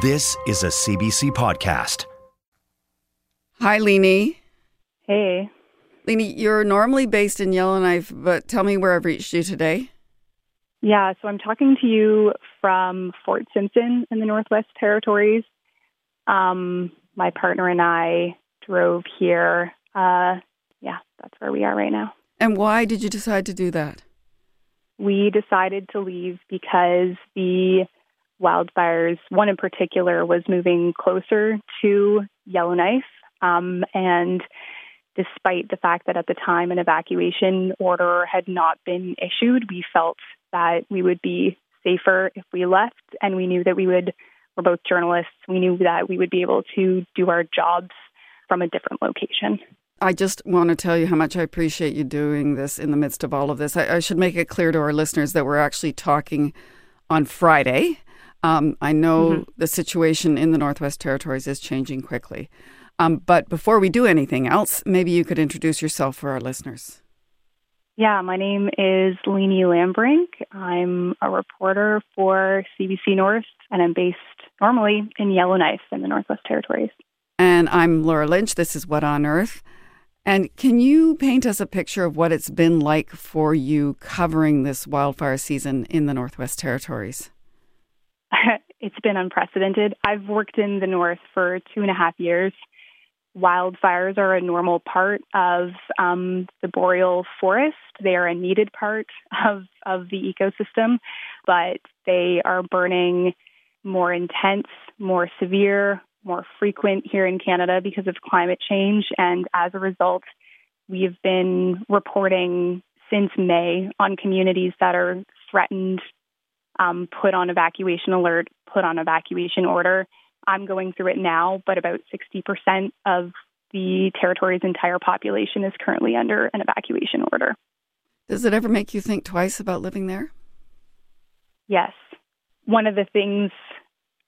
This is a CBC podcast. Hi, Liny. Hey. Liny, you're normally based in Yellowknife, but tell me where I've reached you today. Yeah, so I'm talking to you from Fort Simpson in the Northwest Territories. Um, my partner and I drove here. Uh, yeah, that's where we are right now. And why did you decide to do that? We decided to leave because the wildfires, one in particular, was moving closer to Yellowknife. Um, and despite the fact that at the time an evacuation order had not been issued, we felt that we would be safer if we left. And we knew that we would, we're both journalists, we knew that we would be able to do our jobs from a different location. I just want to tell you how much I appreciate you doing this in the midst of all of this. I, I should make it clear to our listeners that we're actually talking on Friday. Um, I know mm-hmm. the situation in the Northwest Territories is changing quickly. Um, but before we do anything else, maybe you could introduce yourself for our listeners. Yeah, my name is Liny Lamberink. I'm a reporter for CBC North, and I'm based normally in Yellowknife in the Northwest Territories. And I'm Laura Lynch. This is What on Earth. And can you paint us a picture of what it's been like for you covering this wildfire season in the Northwest Territories? It's been unprecedented. I've worked in the North for two and a half years. Wildfires are a normal part of um, the boreal forest. They are a needed part of, of the ecosystem, but they are burning more intense, more severe, more frequent here in Canada because of climate change. And as a result, we've been reporting since May on communities that are threatened um, put on evacuation alert, put on evacuation order. I'm going through it now, but about 60% of the territory's entire population is currently under an evacuation order. Does it ever make you think twice about living there? Yes. One of the things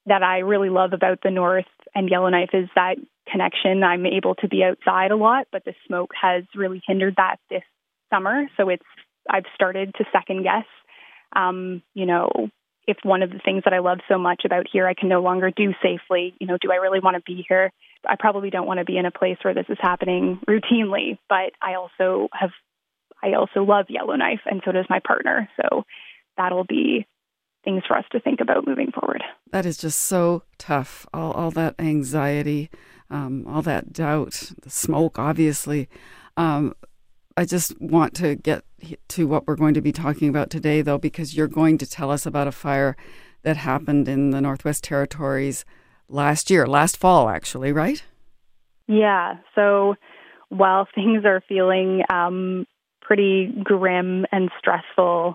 that I really love about the North and Yellowknife is that connection. I'm able to be outside a lot, but the smoke has really hindered that this summer. So it's I've started to second guess um, you know, if one of the things that I love so much about here I can no longer do safely, you know, do I really want to be here? I probably don't want to be in a place where this is happening routinely, but I also have I also love Yellowknife and so does my partner. So that'll be things for us to think about moving forward. That is just so tough. All all that anxiety, um, all that doubt, the smoke obviously. Um, I just want to get to what we're going to be talking about today, though, because you're going to tell us about a fire that happened in the Northwest Territories last year, last fall, actually, right? Yeah. So while things are feeling um, pretty grim and stressful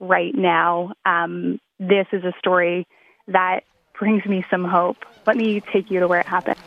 right now, um, this is a story that brings me some hope. Let me take you to where it happened.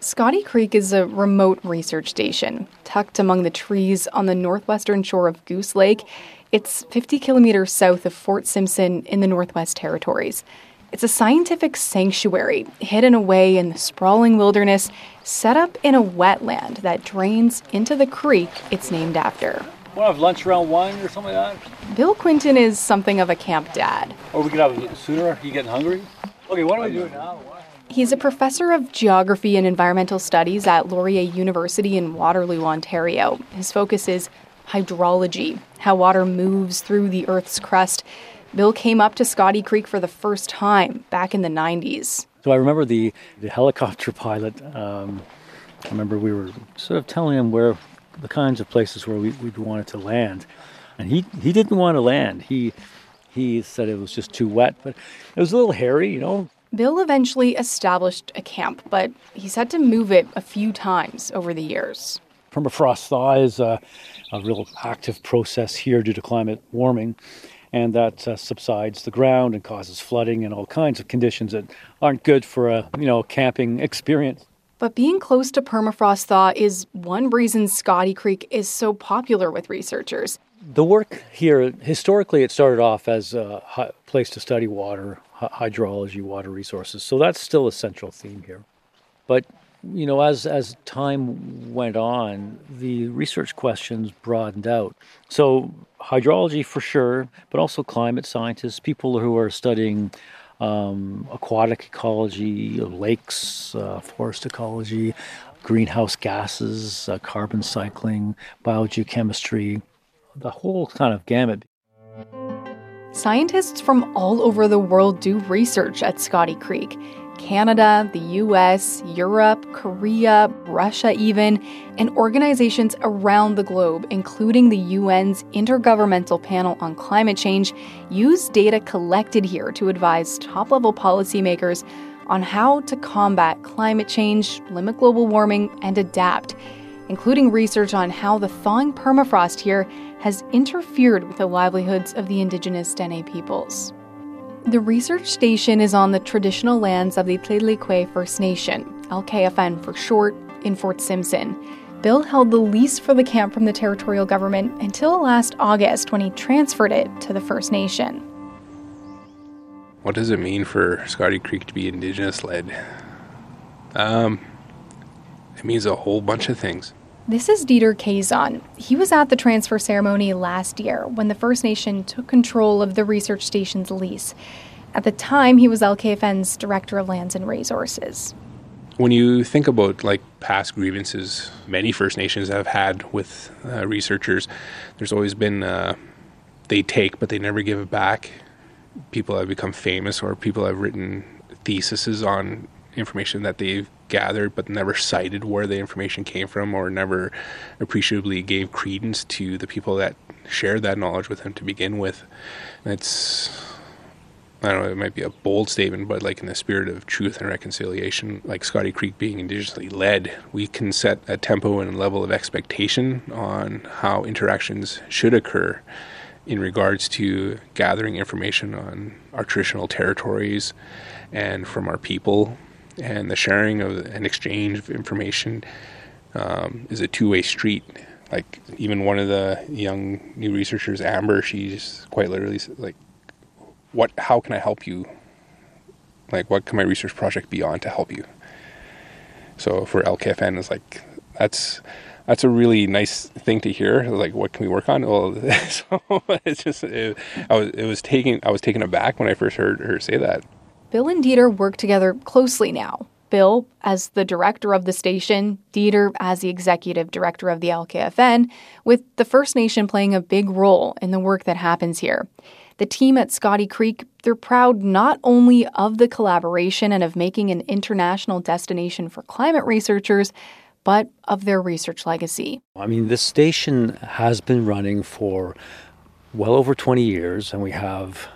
Scotty Creek is a remote research station tucked among the trees on the northwestern shore of Goose Lake. It's 50 kilometers south of Fort Simpson in the Northwest Territories. It's a scientific sanctuary hidden away in the sprawling wilderness, set up in a wetland that drains into the creek it's named after. Want to have lunch around one or something like that? Bill Quinton is something of a camp dad. Or we could have it sooner. Are you getting hungry? Okay, what don't we do now? He's a professor of geography and environmental studies at Laurier University in Waterloo, Ontario. His focus is hydrology, how water moves through the Earth's crust. Bill came up to Scotty Creek for the first time back in the 90s. So I remember the, the helicopter pilot. Um, I remember we were sort of telling him where the kinds of places where we, we wanted to land. And he, he didn't want to land. He, he said it was just too wet, but it was a little hairy, you know, Bill eventually established a camp, but he's had to move it a few times over the years. Permafrost thaw is a, a real active process here due to climate warming. and that uh, subsides the ground and causes flooding and all kinds of conditions that aren't good for a you know camping experience. But being close to permafrost thaw is one reason Scotty Creek is so popular with researchers. The work here, historically, it started off as a place to study water, hydrology, water resources. So that's still a central theme here. But you know, as as time went on, the research questions broadened out. So hydrology for sure, but also climate scientists, people who are studying um, aquatic ecology, lakes, uh, forest ecology, greenhouse gases, uh, carbon cycling, biogeochemistry, the whole kind of gamut. Scientists from all over the world do research at Scotty Creek. Canada, the US, Europe, Korea, Russia, even, and organizations around the globe, including the UN's Intergovernmental Panel on Climate Change, use data collected here to advise top level policymakers on how to combat climate change, limit global warming, and adapt, including research on how the thawing permafrost here has interfered with the livelihoods of the indigenous Dene peoples. The research station is on the traditional lands of the Liidlii Kue First Nation, LKFN for short, in Fort Simpson. Bill held the lease for the camp from the territorial government until last August when he transferred it to the First Nation. What does it mean for Scotty Creek to be Indigenous led? Um, it means a whole bunch of things. This is Dieter Cazon. He was at the transfer ceremony last year when the First Nation took control of the research station's lease. At the time, he was LKFN's Director of Lands and Resources. When you think about like past grievances many First Nations have had with uh, researchers, there's always been uh, they take but they never give it back. People have become famous or people have written theses on information that they've gathered but never cited where the information came from or never appreciably gave credence to the people that shared that knowledge with them to begin with. it's I don't know, it might be a bold statement, but like in the spirit of truth and reconciliation, like Scotty Creek being indigenously led, we can set a tempo and a level of expectation on how interactions should occur in regards to gathering information on our traditional territories and from our people and the sharing of an exchange of information um, is a two-way street. Like even one of the young new researchers, Amber, she's quite literally like, "What? How can I help you? Like, what can my research project be on to help you?" So for LKFN, it's like that's that's a really nice thing to hear. Like, what can we work on? Well, so it's just it, I was it was taking I was taken aback when I first heard her say that. Bill and Dieter work together closely now. Bill as the director of the station, Dieter as the executive director of the LKFN, with the First Nation playing a big role in the work that happens here. The team at Scotty Creek, they're proud not only of the collaboration and of making an international destination for climate researchers, but of their research legacy. I mean, this station has been running for well over 20 years, and we have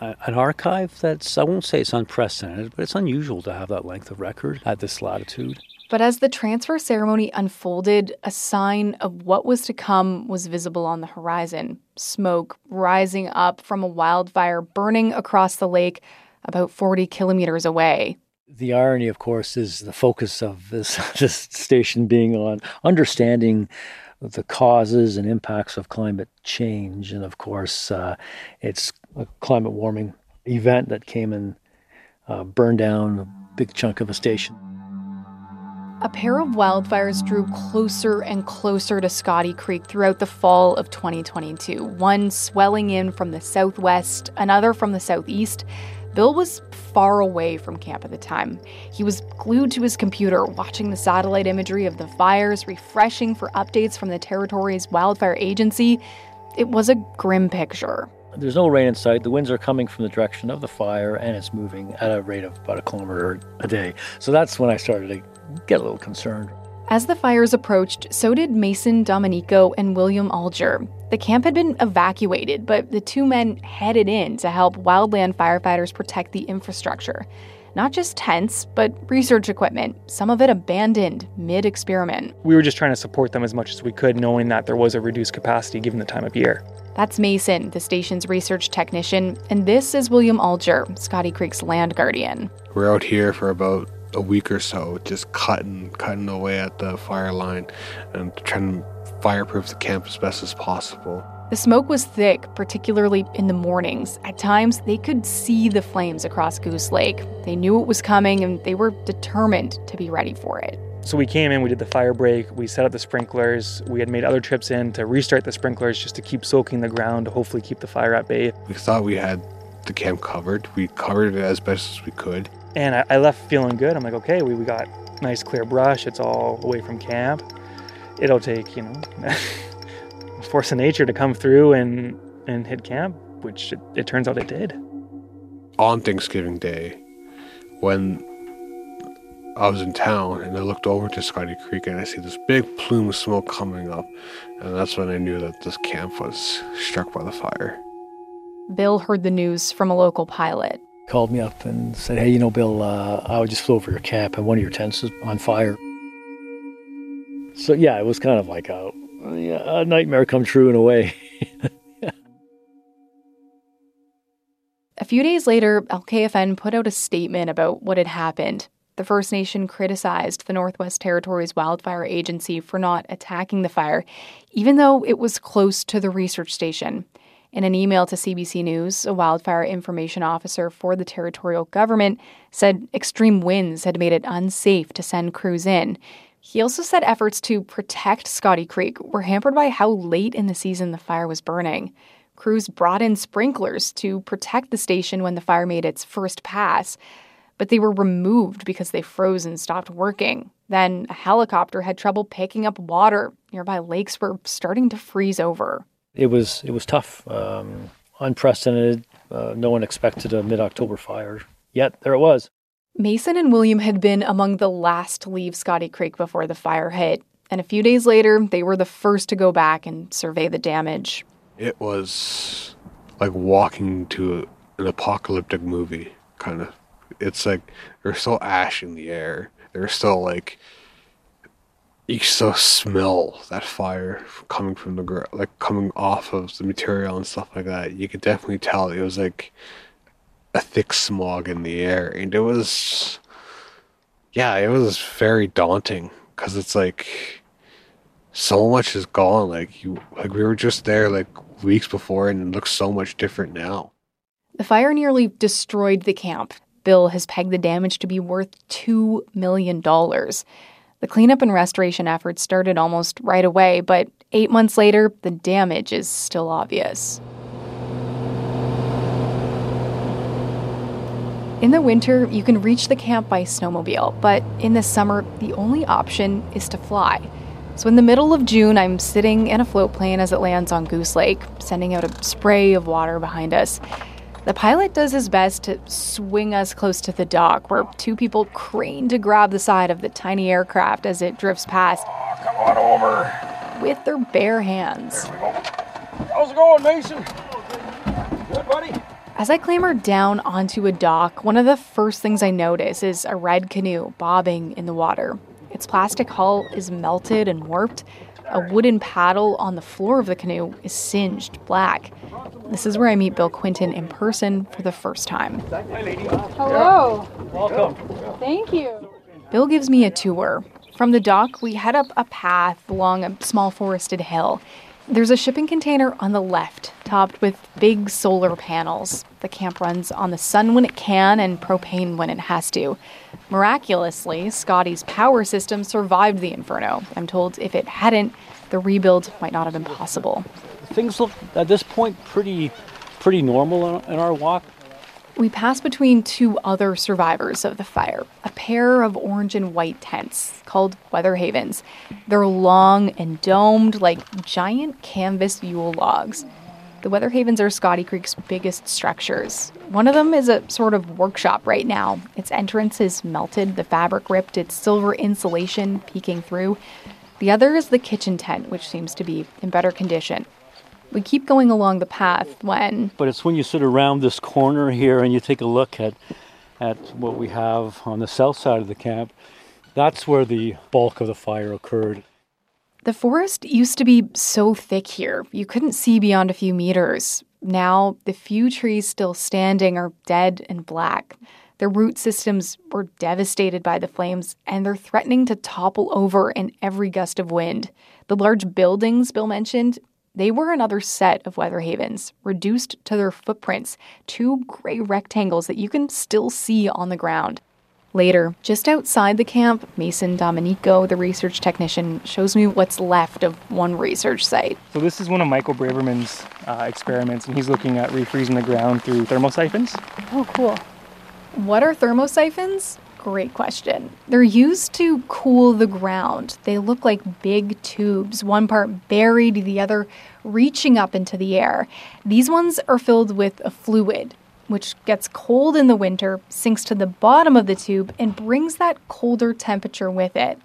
an archive that's, I won't say it's unprecedented, but it's unusual to have that length of record at this latitude. But as the transfer ceremony unfolded, a sign of what was to come was visible on the horizon smoke rising up from a wildfire burning across the lake about 40 kilometers away. The irony, of course, is the focus of this, this station being on understanding the causes and impacts of climate change. And of course, uh, it's a climate warming event that came and uh, burned down a big chunk of a station. A pair of wildfires drew closer and closer to Scotty Creek throughout the fall of 2022, one swelling in from the southwest, another from the southeast. Bill was far away from camp at the time. He was glued to his computer, watching the satellite imagery of the fires, refreshing for updates from the territory's wildfire agency. It was a grim picture. There's no rain in sight. The winds are coming from the direction of the fire, and it's moving at a rate of about a kilometer a day. So that's when I started to get a little concerned. As the fires approached, so did Mason Domenico and William Alger. The camp had been evacuated, but the two men headed in to help wildland firefighters protect the infrastructure. Not just tents, but research equipment, some of it abandoned mid experiment. We were just trying to support them as much as we could, knowing that there was a reduced capacity given the time of year. That's Mason, the station's research technician, and this is William Alger, Scotty Creek's land guardian. We're out here for about a week or so, just cutting, cutting away at the fire line and trying to fireproof the camp as best as possible. The smoke was thick, particularly in the mornings. At times, they could see the flames across Goose Lake. They knew it was coming and they were determined to be ready for it. So we came in, we did the fire break, we set up the sprinklers. We had made other trips in to restart the sprinklers just to keep soaking the ground to hopefully keep the fire at bay. We thought we had the camp covered. We covered it as best as we could. And I, I left feeling good. I'm like, okay, we, we got nice clear brush. It's all away from camp. It'll take, you know, force of nature to come through and, and hit camp, which it, it turns out it did. On Thanksgiving Day, when I was in town and I looked over to Scotty Creek and I see this big plume of smoke coming up. And that's when I knew that this camp was struck by the fire. Bill heard the news from a local pilot. Called me up and said, Hey, you know, Bill, uh, I just flew over your camp and one of your tents is on fire. So, yeah, it was kind of like a, a nightmare come true in a way. A few days later, LKFN put out a statement about what had happened. The First Nation criticized the Northwest Territories Wildfire Agency for not attacking the fire, even though it was close to the research station. In an email to CBC News, a wildfire information officer for the territorial government said extreme winds had made it unsafe to send crews in. He also said efforts to protect Scotty Creek were hampered by how late in the season the fire was burning. Crews brought in sprinklers to protect the station when the fire made its first pass but they were removed because they froze and stopped working. Then a helicopter had trouble picking up water. Nearby lakes were starting to freeze over. It was it was tough, um, unprecedented. Uh, no one expected a mid-October fire. Yet there it was. Mason and William had been among the last to leave Scotty Creek before the fire hit, and a few days later, they were the first to go back and survey the damage. It was like walking to an apocalyptic movie, kind of it's like there's still ash in the air. There's still like you still smell that fire coming from the ground, like coming off of the material and stuff like that. You could definitely tell it was like a thick smog in the air, and it was, yeah, it was very daunting because it's like so much is gone. Like you, like we were just there like weeks before, and it looks so much different now. The fire nearly destroyed the camp. Bill has pegged the damage to be worth $2 million. The cleanup and restoration efforts started almost right away, but eight months later, the damage is still obvious. In the winter, you can reach the camp by snowmobile, but in the summer, the only option is to fly. So, in the middle of June, I'm sitting in a float plane as it lands on Goose Lake, sending out a spray of water behind us. The pilot does his best to swing us close to the dock, where two people crane to grab the side of the tiny aircraft as it drifts past. Oh, come on over. With their bare hands. How's it going, Mason? Good, buddy. As I clamber down onto a dock, one of the first things I notice is a red canoe bobbing in the water. Its plastic hull is melted and warped. A wooden paddle on the floor of the canoe is singed black. This is where I meet Bill Quinton in person for the first time. Hello. Welcome. Thank you. Bill gives me a tour. From the dock, we head up a path along a small forested hill. There's a shipping container on the left, topped with big solar panels. The camp runs on the sun when it can and propane when it has to. Miraculously, Scotty's power system survived the inferno. I'm told if it hadn't, the rebuild might not have been possible things look at this point pretty pretty normal in, our walk. We pass between two other survivors of the fire, a pair of orange and white tents called Weather Havens. They're long and domed like giant canvas Yule logs. The Weather Havens are Scotty Creek's biggest structures. One of them is a sort of workshop right now. Its entrance is melted, the fabric ripped, its silver insulation peeking through. The other is the kitchen tent, which seems to be in better condition. We keep going along the path when. But it's when you sit around this corner here and you take a look at, at what we have on the south side of the camp, that's where the bulk of the fire occurred. The forest used to be so thick here, you couldn't see beyond a few meters. Now, the few trees still standing are dead and black. Their root systems were devastated by the flames, and they're threatening to topple over in every gust of wind. The large buildings Bill mentioned, they were another set of weather havens, reduced to their footprints, two gray rectangles that you can still see on the ground. Later, just outside the camp, Mason Domenico, the research technician, shows me what's left of one research site. So this is one of Michael Braverman's uh, experiments, and he's looking at refreezing the ground through thermosiphons. Oh, cool. What are thermosiphons? Great question. They're used to cool the ground. They look like big tubes, one part buried, the other reaching up into the air. These ones are filled with a fluid, which gets cold in the winter, sinks to the bottom of the tube, and brings that colder temperature with it.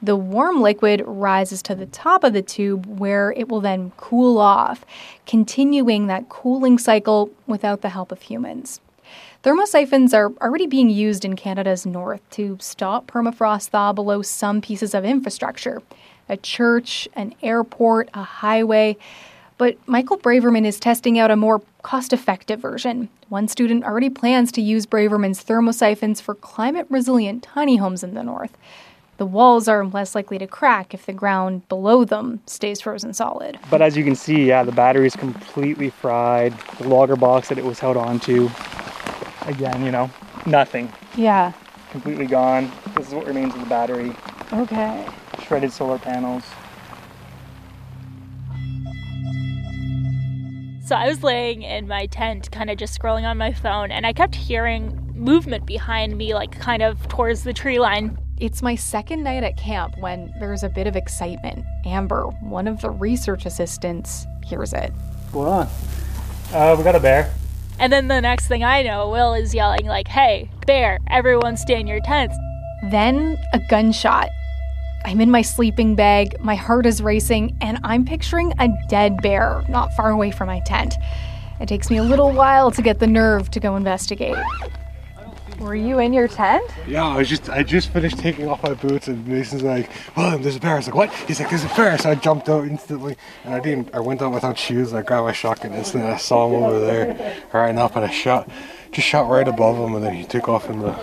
The warm liquid rises to the top of the tube where it will then cool off, continuing that cooling cycle without the help of humans. Thermosiphons are already being used in Canada's north to stop permafrost thaw below some pieces of infrastructure a church, an airport, a highway. But Michael Braverman is testing out a more cost effective version. One student already plans to use Braverman's thermosiphons for climate resilient tiny homes in the north. The walls are less likely to crack if the ground below them stays frozen solid. But as you can see, yeah, the battery is completely fried. The logger box that it was held onto, again, you know, nothing. Yeah. Completely gone. This is what remains of the battery. Okay. Shredded solar panels. So I was laying in my tent, kind of just scrolling on my phone, and I kept hearing movement behind me, like kind of towards the tree line. It's my second night at camp when there's a bit of excitement. Amber, one of the research assistants, hears it. What's going on? Uh, we got a bear. And then the next thing I know, Will is yelling, like, hey, bear, everyone stay in your tents. Then a gunshot. I'm in my sleeping bag, my heart is racing, and I'm picturing a dead bear not far away from my tent. It takes me a little while to get the nerve to go investigate. Were you in your tent? Yeah, I was just I just finished taking off my boots and Mason's like, Well, there's a bear. I was like, what? He's like, there's a bear. So I jumped out instantly and I didn't I went out without shoes. I grabbed my shotgun instantly and I saw him over there riding up and I shot just shot right above him and then he took off in the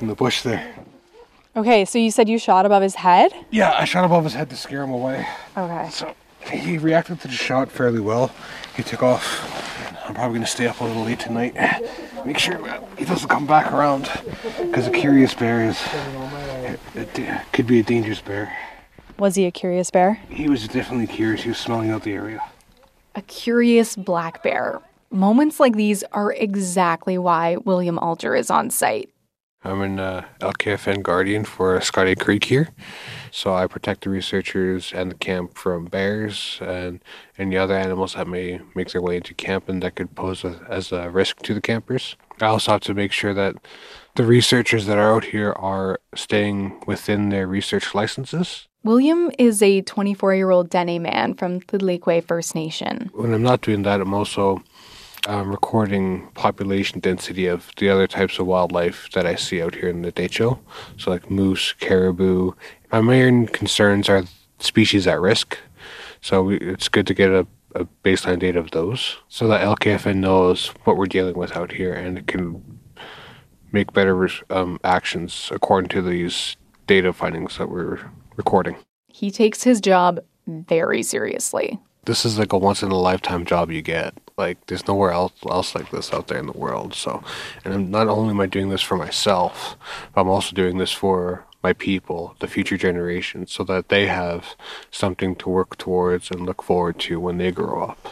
in the bush there. Okay, so you said you shot above his head? Yeah, I shot above his head to scare him away. Okay. So he reacted to the shot fairly well. He took off. I'm probably going to stay up a little late tonight. Make sure he doesn't come back around because a curious bear is it, it could be a dangerous bear. Was he a curious bear? He was definitely curious. He was smelling out the area. A curious black bear. Moments like these are exactly why William Alger is on site. I'm an uh, LKFN guardian for Scotty Creek here. So I protect the researchers and the camp from bears and any other animals that may make their way into camp and that could pose a, as a risk to the campers. I also have to make sure that the researchers that are out here are staying within their research licenses. William is a 24 year old Dene man from the Liidlii Kue First Nation. When I'm not doing that, I'm also um, recording population density of the other types of wildlife that I see out here in the Dehcho. So, like moose, caribou. My main concerns are species at risk. So, we, it's good to get a, a baseline data of those so that LKFN knows what we're dealing with out here and it can make better um, actions according to these data findings that we're recording. He takes his job very seriously. This is like a once in a lifetime job you get. Like there's nowhere else else like this out there in the world. So, and I'm not only am I doing this for myself, but I'm also doing this for my people, the future generations, so that they have something to work towards and look forward to when they grow up.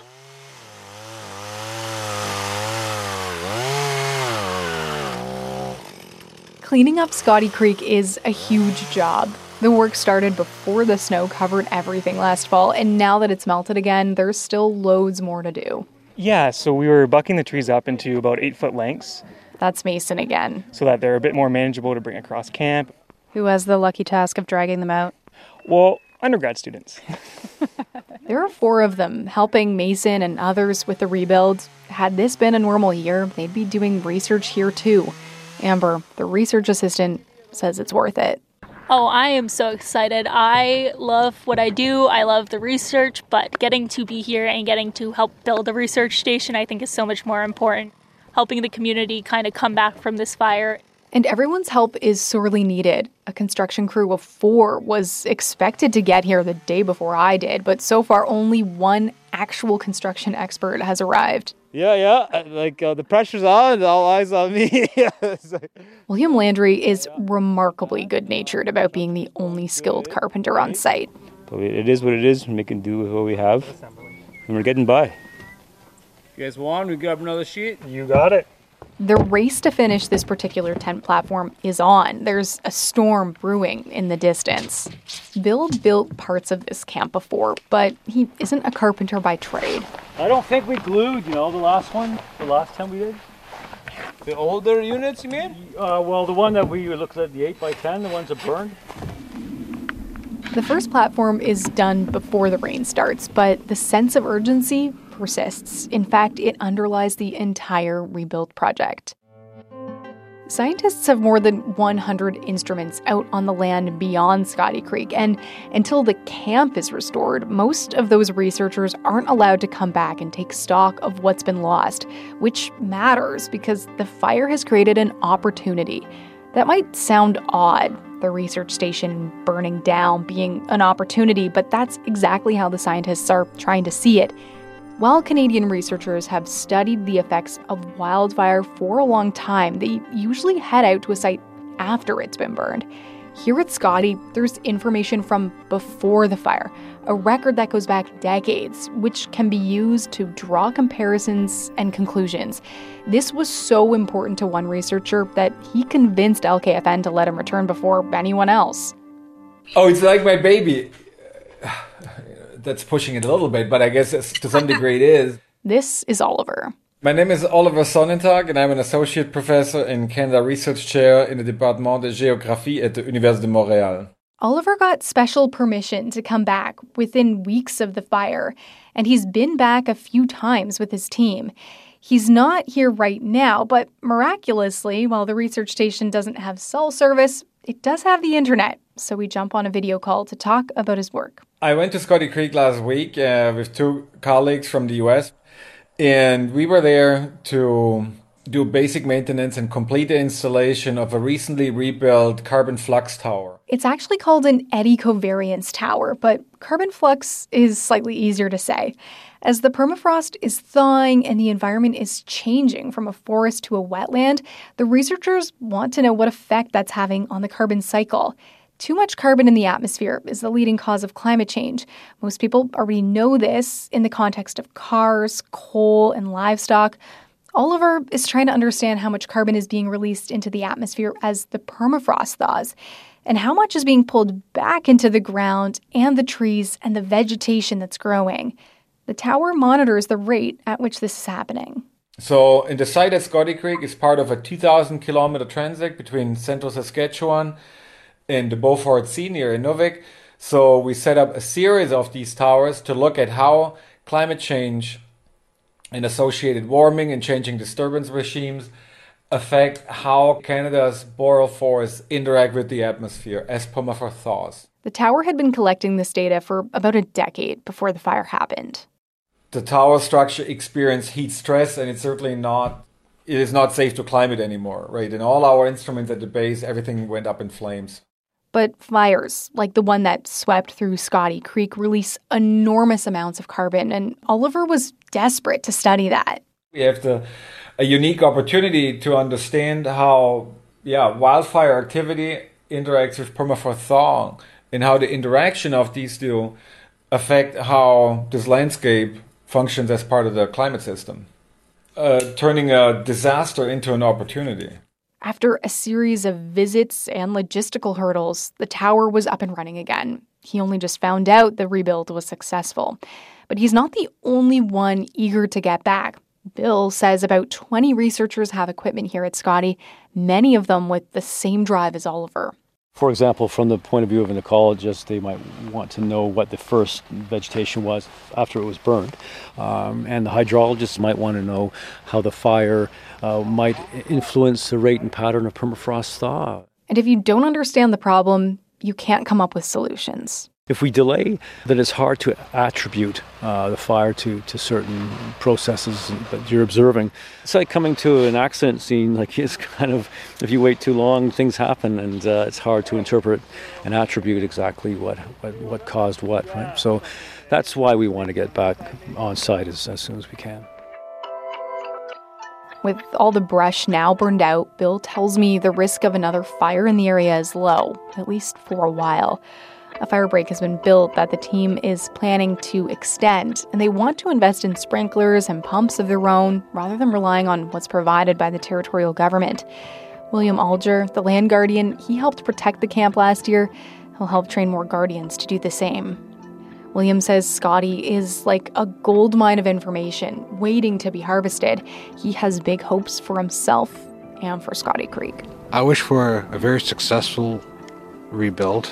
Cleaning up Scotty Creek is a huge job. The work started before the snow covered everything last fall, and now that it's melted again, there's still loads more to do. Yeah, so we were bucking the trees up into about eight foot lengths That's Mason again, so that they're a bit more manageable to bring across camp. Who has the lucky task of dragging them out? Well, undergrad students. There are four of them helping Mason and others with the rebuild. Had this been a normal year, they'd be doing research here too. Amber, the research assistant, says it's worth it. Oh, I am so excited. I love what I do. I love the research, but getting to be here and getting to help build a research station, I think, is so much more important. Helping the community kind of come back from this fire. And everyone's help is sorely needed. A construction crew of four was expected to get here the day before I did, but so far only one actual construction expert has arrived. Yeah, yeah. Like uh, the pressure's on, all eyes on me. William Landry is remarkably good natured about being the only skilled carpenter on site. But it is what it is. We can do with what we have, and we're getting by. You guys want? We grab another sheet. You got it. The race to finish this particular tent platform is on. There's a storm brewing in the distance. Bill built parts of this camp before, but he isn't a carpenter by trade. I don't think we glued, you know, the last one, the last time we did. The older units, you mean? Uh, well, the one that we looked at, the 8 by 10 the ones that burned. The first platform is done before the rain starts, but the sense of urgency persists. In fact, it underlies the entire rebuild project. Scientists have more than 100 instruments out on the land beyond Scotty Creek, and until the camp is restored, most of those researchers aren't allowed to come back and take stock of what's been lost, which matters because the fire has created an opportunity. That might sound odd, the research station burning down being an opportunity, but that's exactly how the scientists are trying to see it. While Canadian researchers have studied the effects of wildfire for a long time, they usually head out to a site after it's been burned. Here at Scotty, there's information from before the fire, a record that goes back decades, which can be used to draw comparisons and conclusions. This was so important to one researcher that he convinced LKFN to let him return before anyone else. Oh, it's like my baby. That's pushing it a little bit, but I guess to some degree it is. This is Oliver. My name is Oliver Sonnentag, and I'm an associate professor in Canada Research Chair in the Department de Géographie at the Université de Montréal. Oliver got special permission to come back within weeks of the fire, and he's been back a few times with his team. He's not here right now, but miraculously, while the research station doesn't have cell service, it does have the internet. So we jump on a video call to talk about his work. I went to Scotty Creek last week uh, with two colleagues from the US, and we were there to do basic maintenance and complete the installation of a recently rebuilt carbon flux tower. It's actually called an eddy covariance tower, but carbon flux is slightly easier to say. As the permafrost is thawing and the environment is changing from a forest to a wetland, the researchers want to know what effect that's having on the carbon cycle. Too much carbon in the atmosphere is the leading cause of climate change. Most people already know this in the context of cars, coal, and livestock. Oliver is trying to understand how much carbon is being released into the atmosphere as the permafrost thaws, and how much is being pulled back into the ground and the trees and the vegetation that's growing. The tower monitors the rate at which this is happening. So, in the site at Scotty Creek is part of a 2,000 kilometer transect between central Saskatchewan and the Beaufort Sea near Inuvik. So, we set up a series of these towers to look at how climate change and associated warming and changing disturbance regimes affect how Canada's boreal forests interact with the atmosphere as permafrost thaws. The tower had been collecting this data for about a decade before the fire happened. The tower structure experienced heat stress, and it's certainly not. It is not safe to climb it anymore, right? And all our instruments at the base, everything went up in flames. But fires, like the one that swept through Scotty Creek, release enormous amounts of carbon, and Oliver was desperate to study that. We have the, a unique opportunity to understand how, yeah, wildfire activity interacts with permafrost thawing, and how the interaction of these two affect how this landscape functions as part of the climate system, uh, turning a disaster into an opportunity. After a series of visits and logistical hurdles, the tower was up and running again. He only just found out the rebuild was successful. But he's not the only one eager to get back. Bill says about 20 researchers have equipment here at Scotty, many of them with the same drive as Oliver. For example, from the point of view of an ecologist, they might want to know what the first vegetation was after it was burned. Um, and the hydrologists might want to know how the fire uh, might influence the rate and pattern of permafrost thaw. And if you don't understand the problem, you can't come up with solutions. If we delay, then it's hard to attribute uh, the fire to, to certain processes that you're observing. It's like coming to an accident scene. Like it's kind of, if you wait too long, things happen, and uh, it's hard to interpret and attribute exactly what, what, what caused what. Right. So that's why we want to get back on site as, as soon as we can. With all the brush now burned out, Bill tells me the risk of another fire in the area is low, at least for a while. A fire break has been built that the team is planning to extend, and they want to invest in sprinklers and pumps of their own rather than relying on what's provided by the territorial government. William Alger, the land guardian, he helped protect the camp last year. He'll help train more guardians to do the same. William says Scotty is like a gold mine of information waiting to be harvested. He has big hopes for himself and for Scotty Creek. I wish for a very successful rebuild.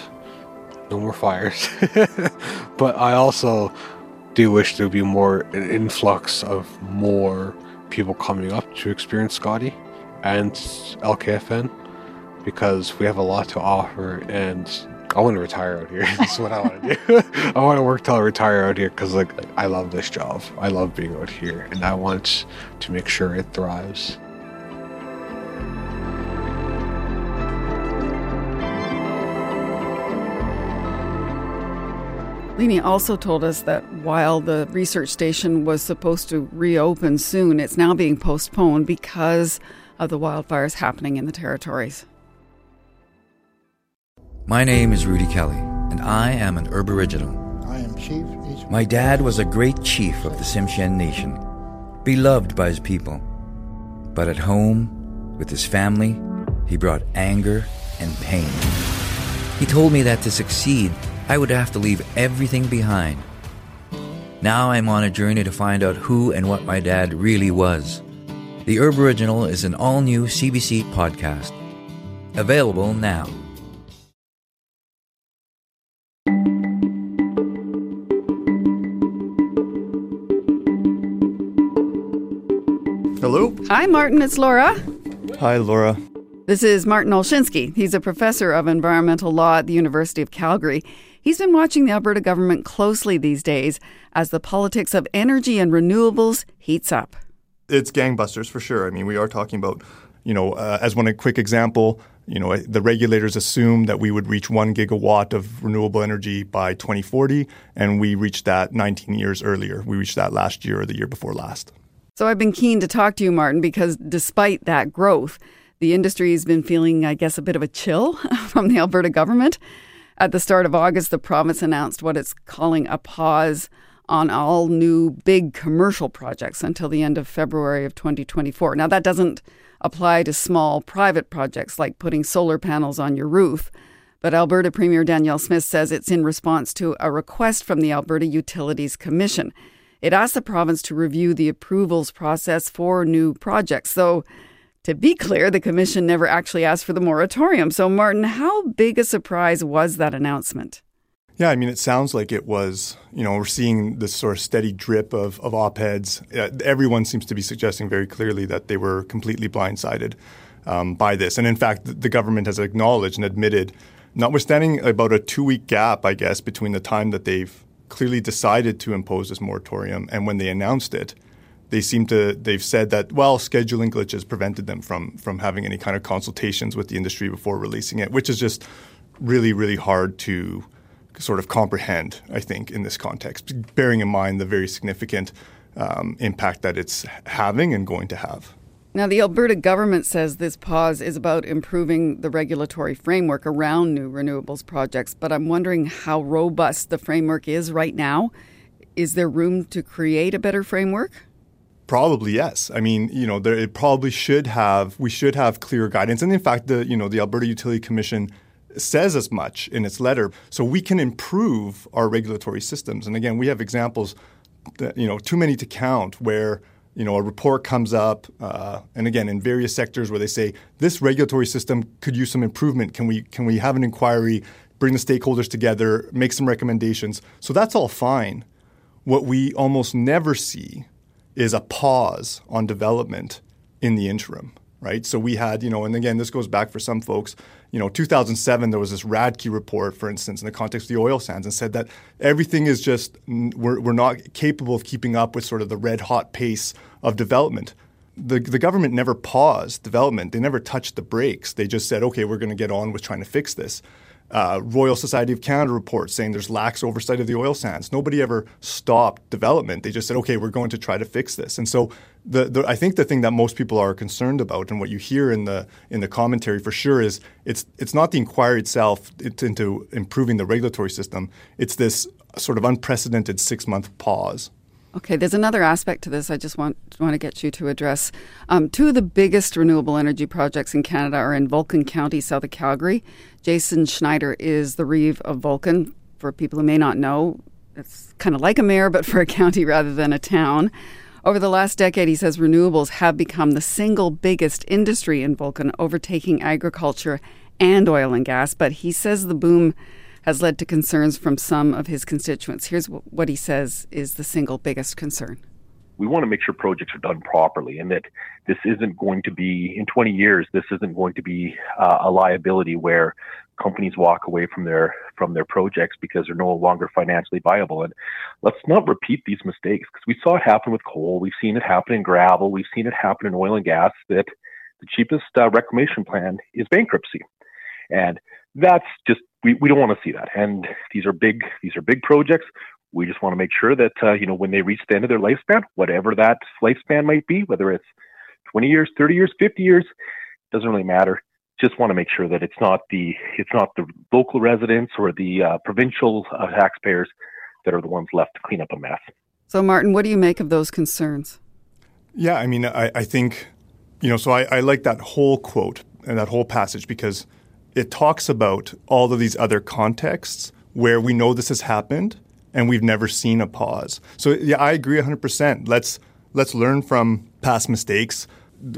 No more fires. but I also do wish there would be more an influx of more people coming up to experience Scotty and LKFN because we have a lot to offer and I want to retire out here. That's what I want to do. I want to work till I retire out here because like I love this job. I love being out here, and I want to make sure it thrives. Liny also told us that while the research station was supposed to reopen soon, it's now being postponed because of the wildfires happening in the territories. My name is Rudy Kelly, and I am an Aboriginal. I am Chief. My dad was a great chief of the Tsimshian Nation, beloved by his people. But at home, with his family, he brought anger and pain. He told me that to succeed, I would have to leave everything behind. Now I'm on a journey to find out who and what my dad really was. The Herb Original is an all new CBC podcast. Available now. Hello. Hi, Martin. It's Laura. Hi, Laura. This is Martin Olszynski. He's a professor of environmental law at the University of Calgary. He's been watching the Alberta government closely these days as the politics of energy and renewables heats up. It's gangbusters for sure. I mean, we are talking about, you know, uh, as one quick example, you know, the regulators assumed that we would reach one gigawatt of renewable energy by 2040, and we reached that 19 years earlier. We reached that last year or the year before last. So I've been keen to talk to you, Martin, because despite that growth, the industry has been feeling, I guess, a bit of a chill from the Alberta government. At the start of August, the province announced what it's calling a pause on all new big commercial projects until the end of February of 2024. Now, that doesn't apply to small private projects like putting solar panels on your roof. But Alberta Premier Danielle Smith says it's in response to a request from the Alberta Utilities Commission. It asked the province to review the approvals process for new projects. Though, to be clear, the commission never actually asked for the moratorium. So, Martin, how big a surprise was that announcement? Yeah, I mean, it sounds like it was, you know, we're seeing this sort of steady drip of, of op eds. Uh, everyone seems to be suggesting very clearly that they were completely blindsided um, by this. And in fact, the government has acknowledged and admitted, notwithstanding about a two week gap, I guess, between the time that they've clearly decided to impose this moratorium and when they announced it, they seem to they've said that well scheduling glitches prevented them from from having any kind of consultations with the industry before releasing it, which is just really really hard to sort of comprehend. I think in this context, bearing in mind the very significant um, impact that it's having and going to have. Now, the Alberta government says this pause is about improving the regulatory framework around new renewables projects, but I'm wondering how robust the framework is right now. Is there room to create a better framework? Probably yes. I mean, you know, there, it probably should have. We should have clear guidance, and in fact, the you know the Alberta Utility Commission says as much in its letter. So we can improve our regulatory systems. And again, we have examples, that, you know, too many to count, where you know a report comes up, uh, and again in various sectors where they say this regulatory system could use some improvement. Can we can we have an inquiry, bring the stakeholders together, make some recommendations? So that's all fine. What we almost never see is a pause on development in the interim. right? So we had, you know, and again, this goes back for some folks. You know, 2007, there was this Radke report, for instance, in the context of the oil sands, and said that everything is just we're, we're not capable of keeping up with sort of the red hot pace of development. The, the government never paused development. They never touched the brakes. They just said, okay, we're going to get on with trying to fix this uh, Royal Society of Canada report saying there's lax oversight of the oil sands. Nobody ever stopped development. They just said, okay, we're going to try to fix this. And so the, the, I think the thing that most people are concerned about, and what you hear in the in the commentary for sure, is it's it's not the inquiry itself into improving the regulatory system. It's this sort of unprecedented six month pause. Okay, there's another aspect to this I just want want to get you to address. Um, two of the biggest renewable energy projects in Canada are in Vulcan County, south of Calgary. Jason Schneider is the reeve of Vulcan. For people who may not know, it's kind of like a mayor, but for a county rather than a town. Over the last decade, he says renewables have become the single biggest industry in Vulcan, overtaking agriculture and oil and gas. But he says the boom has led to concerns from some of his constituents. Here's what he says is the single biggest concern. We want to make sure projects are done properly and that this isn't going to be, in 20 years, this isn't going to be uh, a liability where companies walk away from their from their projects because they're no longer financially viable. And let's not repeat these mistakes because we saw it happen with coal, we've seen it happen in gravel, we've seen it happen in oil and gas. That the cheapest uh, reclamation plan is bankruptcy, and that's just we, we don't want to see that. And these are big these are big projects. We just want to make sure that uh, you know when they reach the end of their lifespan, whatever that lifespan might be, whether it's 20 years, 30 years, 50 years, doesn't really matter. Just want to make sure that it's not the it's not the local residents or the uh, provincial uh, taxpayers that are the ones left to clean up a mess. So, Martin, what do you make of those concerns? Yeah, I mean, I, I think, you know, so I, I like that whole quote and that whole passage because it talks about all of these other contexts where we know this has happened and we've never seen a pause. So yeah, I agree 100%. Let's let's learn from past mistakes.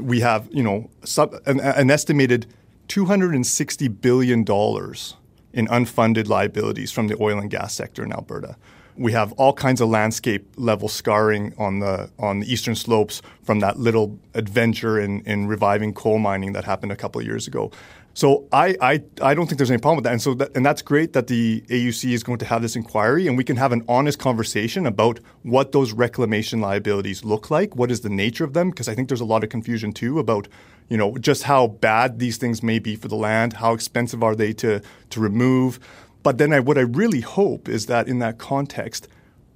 We have, you know, sub, an, an estimated 260 billion dollars in unfunded liabilities from the oil and gas sector in Alberta. We have all kinds of landscape level scarring on the on the eastern slopes from that little adventure in, in reviving coal mining that happened a couple of years ago. So I, I, I don't think there's any problem with that. And so that, and that's great that the AUC is going to have this inquiry and we can have an honest conversation about what those reclamation liabilities look like. What is the nature of them? Because I think there's a lot of confusion too about, you know, just how bad these things may be for the land, how expensive are they to, to remove. But then I, what I really hope is that in that context,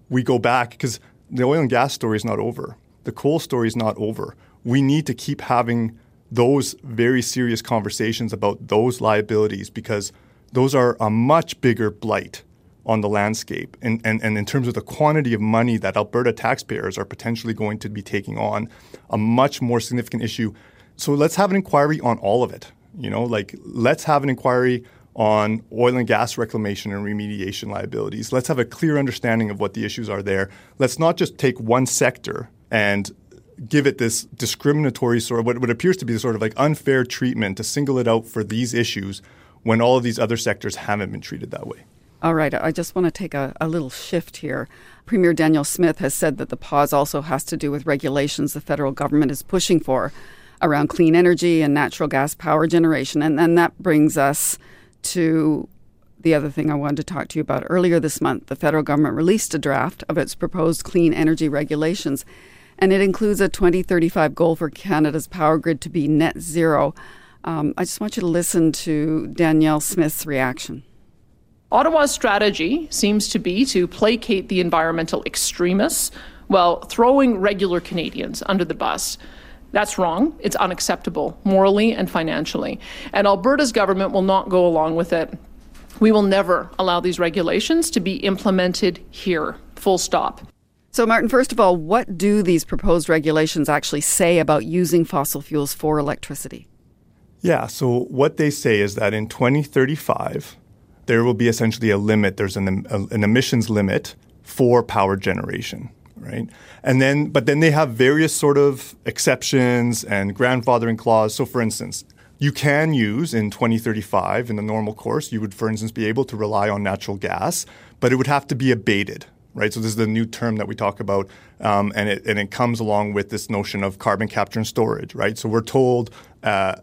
we go back because the oil and gas story is not over. The coal story is not over. We need to keep having those very serious conversations about those liabilities because those are a much bigger blight on the landscape. And, and, and in terms of the quantity of money that Alberta taxpayers are potentially going to be taking on, a much more significant issue. So let's have an inquiry on all of it. You know, like let's have an inquiry on oil and gas reclamation and remediation liabilities. Let's have a clear understanding of what the issues are there. Let's not just take one sector and give it this discriminatory sort of what, what appears to be the sort of like unfair treatment to single it out for these issues when all of these other sectors haven't been treated that way. All right, I just want to take a, a little shift here. Premier Danielle Smith has said that the pause also has to do with regulations the federal government is pushing for around clean energy and natural gas power generation. And then that brings us to the other thing I wanted to talk to you about. Earlier this month, the federal government released a draft of its proposed clean energy regulations and it includes a 2035 goal for Canada's power grid to be net zero. Um, I just want you to listen to Danielle Smith's reaction. Ottawa's strategy seems to be to placate the environmental extremists while throwing regular Canadians under the bus. That's wrong. It's unacceptable morally and financially. And Alberta's government will not go along with it. We will never allow these regulations to be implemented here. Full stop. So, Martin, first of all, what do these proposed regulations actually say about using fossil fuels for electricity? Yeah, so what they say is that in 2035, there will be essentially a limit. There's an, an emissions limit for power generation, right? And then, but then they have various sort of exceptions and grandfathering clause. So, for instance, you can use in 2035 in the normal course, you would, for instance, be able to rely on natural gas, but it would have to be abated, right? So this is the new term that we talk about, um, and it and it comes along with this notion of carbon capture and storage, right? So we're told uh,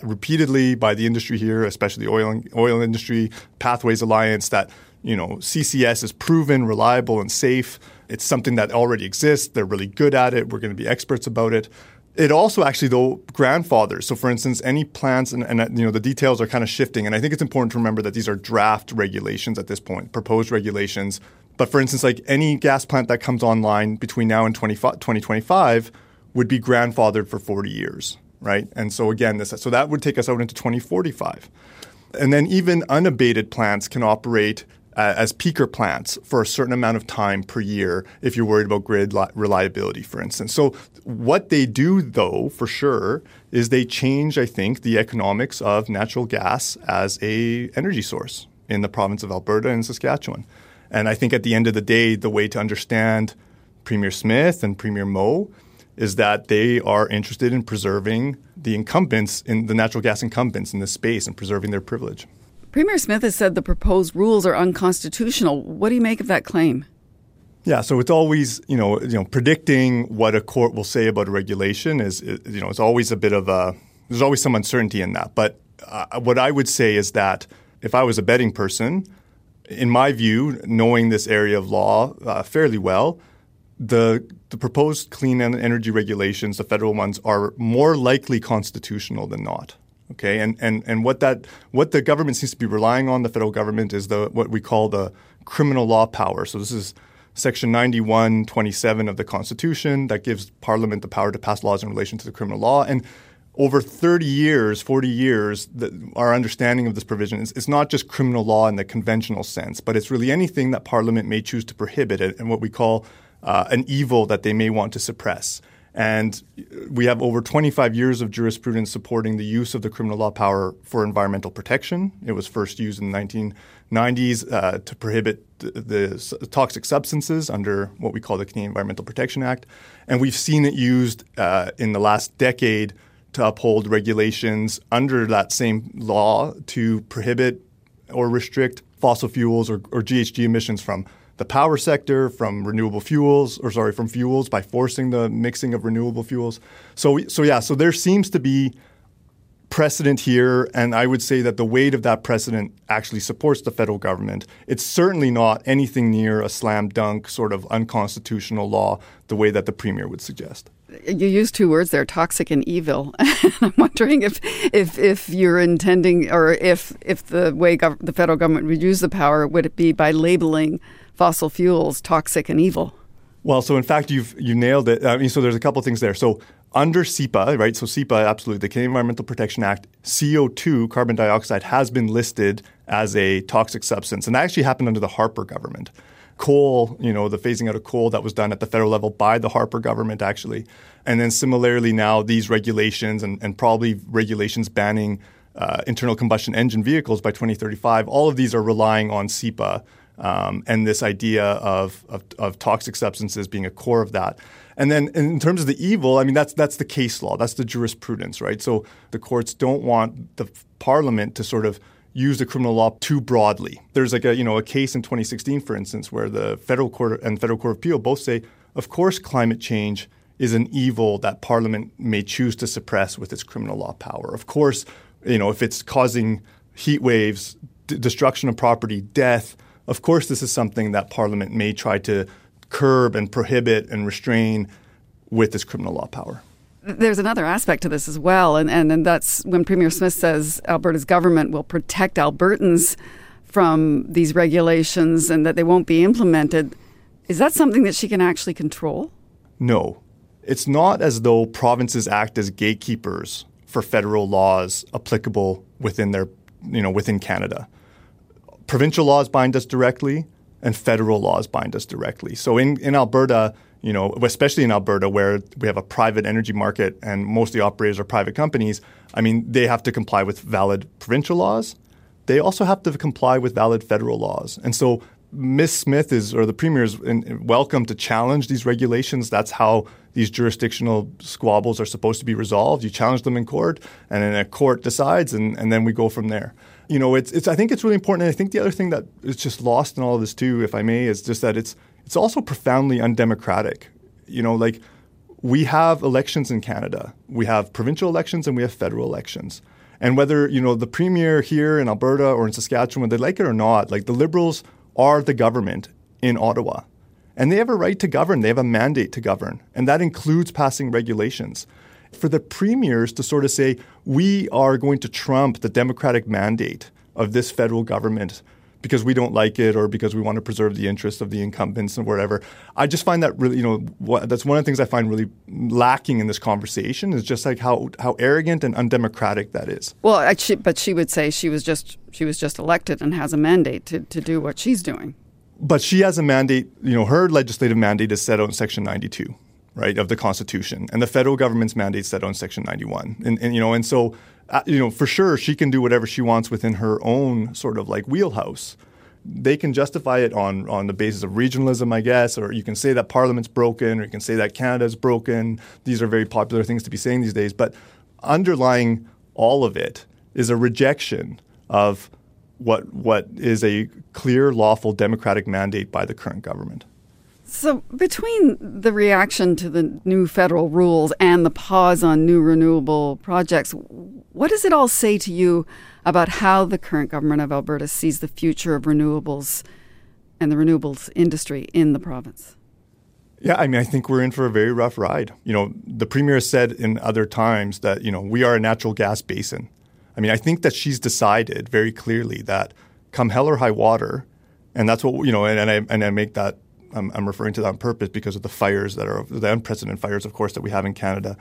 repeatedly by the industry here, especially the oil oil industry, Pathways Alliance, that you know CCS is proven, reliable, and safe. It's something that already exists. They're really good at it. We're going to be experts about it. It also actually though grandfathers. So for instance, any plants and, and you know the details are kind of shifting, and I think it's important to remember that these are draft regulations at this point, proposed regulations. But for instance, like any gas plant that comes online between now and 20, 2025 would be grandfathered for 40 years, right? And so again, this so that would take us out into 2045. And then even unabated plants can operate uh, as peaker plants for a certain amount of time per year if you're worried about grid li- reliability, for instance. So, what they do, though, for sure, is they change, I think, the economics of natural gas as a energy source in the province of Alberta and Saskatchewan. And I think at the end of the day, the way to understand Premier Smith and Premier Moe is that they are interested in preserving the incumbents in the natural gas incumbents in this space and preserving their privilege. Premier Smith has said the proposed rules are unconstitutional. What do you make of that claim? Yeah, so it's always you know you know predicting what a court will say about a regulation is you know it's always a bit of a there's always some uncertainty in that. But uh, what I would say is that if I was a betting person, in my view, knowing this area of law uh, fairly well, the the proposed clean energy regulations, the federal ones, are more likely constitutional than not. Okay, and, and, and what that what the government seems to be relying on, the federal government, is the what we call the criminal law power. So this is Section 9127 of the Constitution that gives Parliament the power to pass laws in relation to the criminal law. And over 30 years, 40 years, the, our understanding of this provision is it's not just criminal law in the conventional sense, but it's really anything that Parliament may choose to prohibit and what we call uh, an evil that they may want to suppress. And we have over 25 years of jurisprudence supporting the use of the criminal law power for environmental protection. It was first used in the 1990s uh, to prohibit the, the, toxic substances under what we call the Canadian Environmental Protection Act. And we've seen it used uh, in the last decade to uphold regulations under that same law to prohibit or restrict fossil fuels or, or GHG emissions from the power sector from renewable fuels, or sorry, from fuels by forcing the mixing of renewable fuels. So, so yeah, so there seems to be precedent here, and I would say that the weight of that precedent actually supports the federal government. It's certainly not anything near a slam dunk sort of unconstitutional law the way that the premier would suggest. You use two words there, toxic and evil. I'm wondering if, if, if you're intending, or if, if the way gov- the federal government would use the power, would it be by labeling fossil fuels toxic and evil? Well, so in fact, you've you nailed it. I mean, so there's a couple things there. So under CEPA, right? So CEPA, absolutely, the Canadian Environmental Protection Act, CO2, carbon dioxide, has been listed as a toxic substance, and that actually happened under the Harper government. Coal, you know, the phasing out of coal that was done at the federal level by the Harper government, actually, and then similarly now these regulations and, and probably regulations banning uh, internal combustion engine vehicles by 2035. All of these are relying on CEPA um, and this idea of, of, of, toxic substances being a core of that. And then in terms of the evil, I mean, that's, that's the case law, that's the jurisprudence, right? So the courts don't want the parliament to sort of use the criminal law too broadly. There's like a, you know, a case in 2016, for instance, where the federal court and federal court of appeal both say, of course, climate change is an evil that parliament may choose to suppress with its criminal law power. Of course, you know, if it's causing heat waves, d- destruction of property, death, of course, this is something that Parliament may try to curb and prohibit and restrain with this criminal law power. There's another aspect to this as well, and, and, and that's when Premier Smith says Alberta's government will protect Albertans from these regulations and that they won't be implemented. Is that something that she can actually control? No. It's not as though provinces act as gatekeepers for federal laws applicable within their, you know, within Canada provincial laws bind us directly and federal laws bind us directly. So in, in Alberta, you know, especially in Alberta where we have a private energy market and most of the operators are private companies, I mean, they have to comply with valid provincial laws. They also have to comply with valid federal laws. And so Ms. Smith is, or the premier is in, welcome to challenge these regulations. That's how these jurisdictional squabbles are supposed to be resolved. You challenge them in court, and then a court decides, and, and then we go from there you know, it's, it's, I think it's really important. And I think the other thing that is just lost in all of this too, if I may, is just that it's, it's also profoundly undemocratic. You know, like we have elections in Canada. We have provincial elections and we have federal elections. And whether, you know, the premier here in Alberta or in Saskatchewan, they like it or not, like the Liberals are the government in Ottawa. And they have a right to govern. They have a mandate to govern. And that includes passing regulations. For the premiers to sort of say, we are going to trump the democratic mandate of this federal government because we don't like it or because we want to preserve the interests of the incumbents and whatever. I just find that really, you know, what, that's one of the things I find really lacking in this conversation is just like how how arrogant and undemocratic that is. Well, actually, but she would say she was just she was just elected and has a mandate to, to do what she's doing. But she has a mandate, you know, her legislative mandate is set out in Section 92, right, of the Constitution, and the federal government's mandate set out Section 91, and, and you know, and so uh, you know, for sure, she can do whatever she wants within her own sort of like wheelhouse. They can justify it on on the basis of regionalism, I guess, or you can say that Parliament's broken, or you can say that Canada's broken. These are very popular things to be saying these days. But underlying all of it is a rejection of what what is a clear, lawful, democratic mandate by the current government. So, between the reaction to the new federal rules and the pause on new renewable projects, what does it all say to you about how the current government of Alberta sees the future of renewables and the renewables industry in the province? Yeah, I mean, I think we're in for a very rough ride. You know, the premier said in other times that, you know, we are a natural gas basin. I mean, I think that she's decided very clearly that come hell or high water, and that's what, you know, and, and I, and I make that I'm, I'm, referring to that on purpose because of the fires that are the unprecedented fires, of course, that we have in Canada.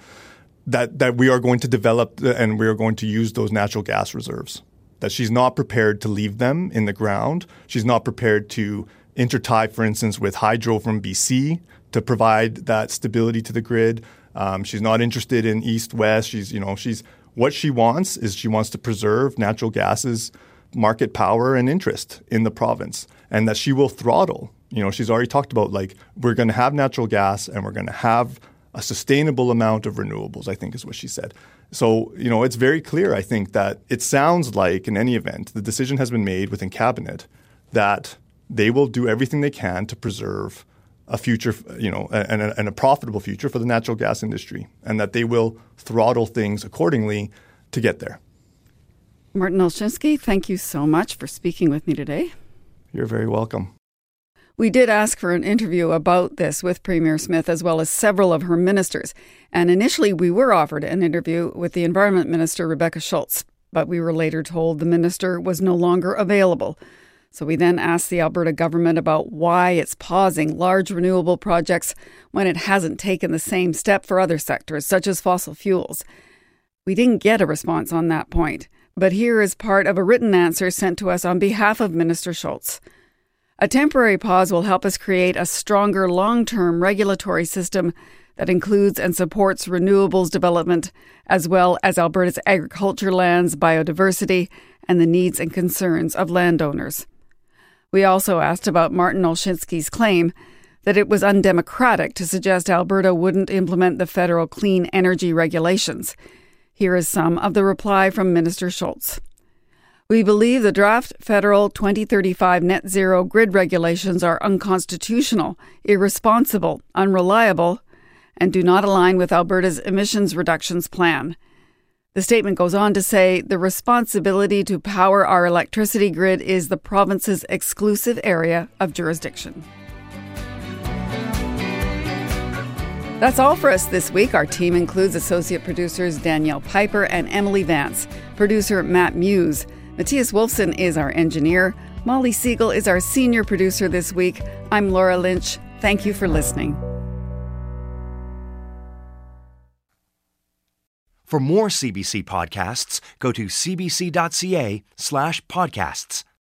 That that we are going to develop and we are going to use those natural gas reserves. That she's not prepared to leave them in the ground. She's not prepared to intertie, for instance, with hydro from BC to provide that stability to the grid. Um, she's not interested in east west. She's you know she's what she wants is she wants to preserve natural gas's market power and interest in the province, and that she will throttle you know, she's already talked about like we're going to have natural gas and we're going to have a sustainable amount of renewables, I think is what she said. So, you know, it's very clear, I think, that it sounds like in any event, the decision has been made within cabinet that they will do everything they can to preserve a future, you know, and a, and a profitable future for the natural gas industry, and that they will throttle things accordingly to get there. Martin Olszynski, thank you so much for speaking with me today. You're very welcome. We did ask for an interview about this with Premier Smith as well as several of her ministers. And initially, we were offered an interview with the Environment Minister, Rebecca Schulz, but we were later told the minister was no longer available. So we then asked the Alberta government about why it's pausing large renewable projects when it hasn't taken the same step for other sectors, such as fossil fuels. We didn't get a response on that point, but here is part of a written answer sent to us on behalf of Minister Schulz. A temporary pause will help us create a stronger long term regulatory system that includes and supports renewables development, as well as Alberta's agriculture lands, biodiversity, and the needs and concerns of landowners. We also asked about Martin Olszynski's claim that it was undemocratic to suggest Alberta wouldn't implement the federal clean energy regulations. Here is some of the reply from Minister Schulz. We believe the draft federal 2035 net zero grid regulations are unconstitutional, irresponsible, unreliable, and do not align with Alberta's emissions reductions plan. The statement goes on to say the responsibility to power our electricity grid is the province's exclusive area of jurisdiction. That's all for us this week. Our team includes associate producers Danielle Piper and Emily Vance, producer Matt Muse. Matthias Wolfson is our engineer. Molly Siegel is our senior producer this week. I'm Laura Lynch. Thank you for listening. For more CBC podcasts, go to cbc.ca slash podcasts.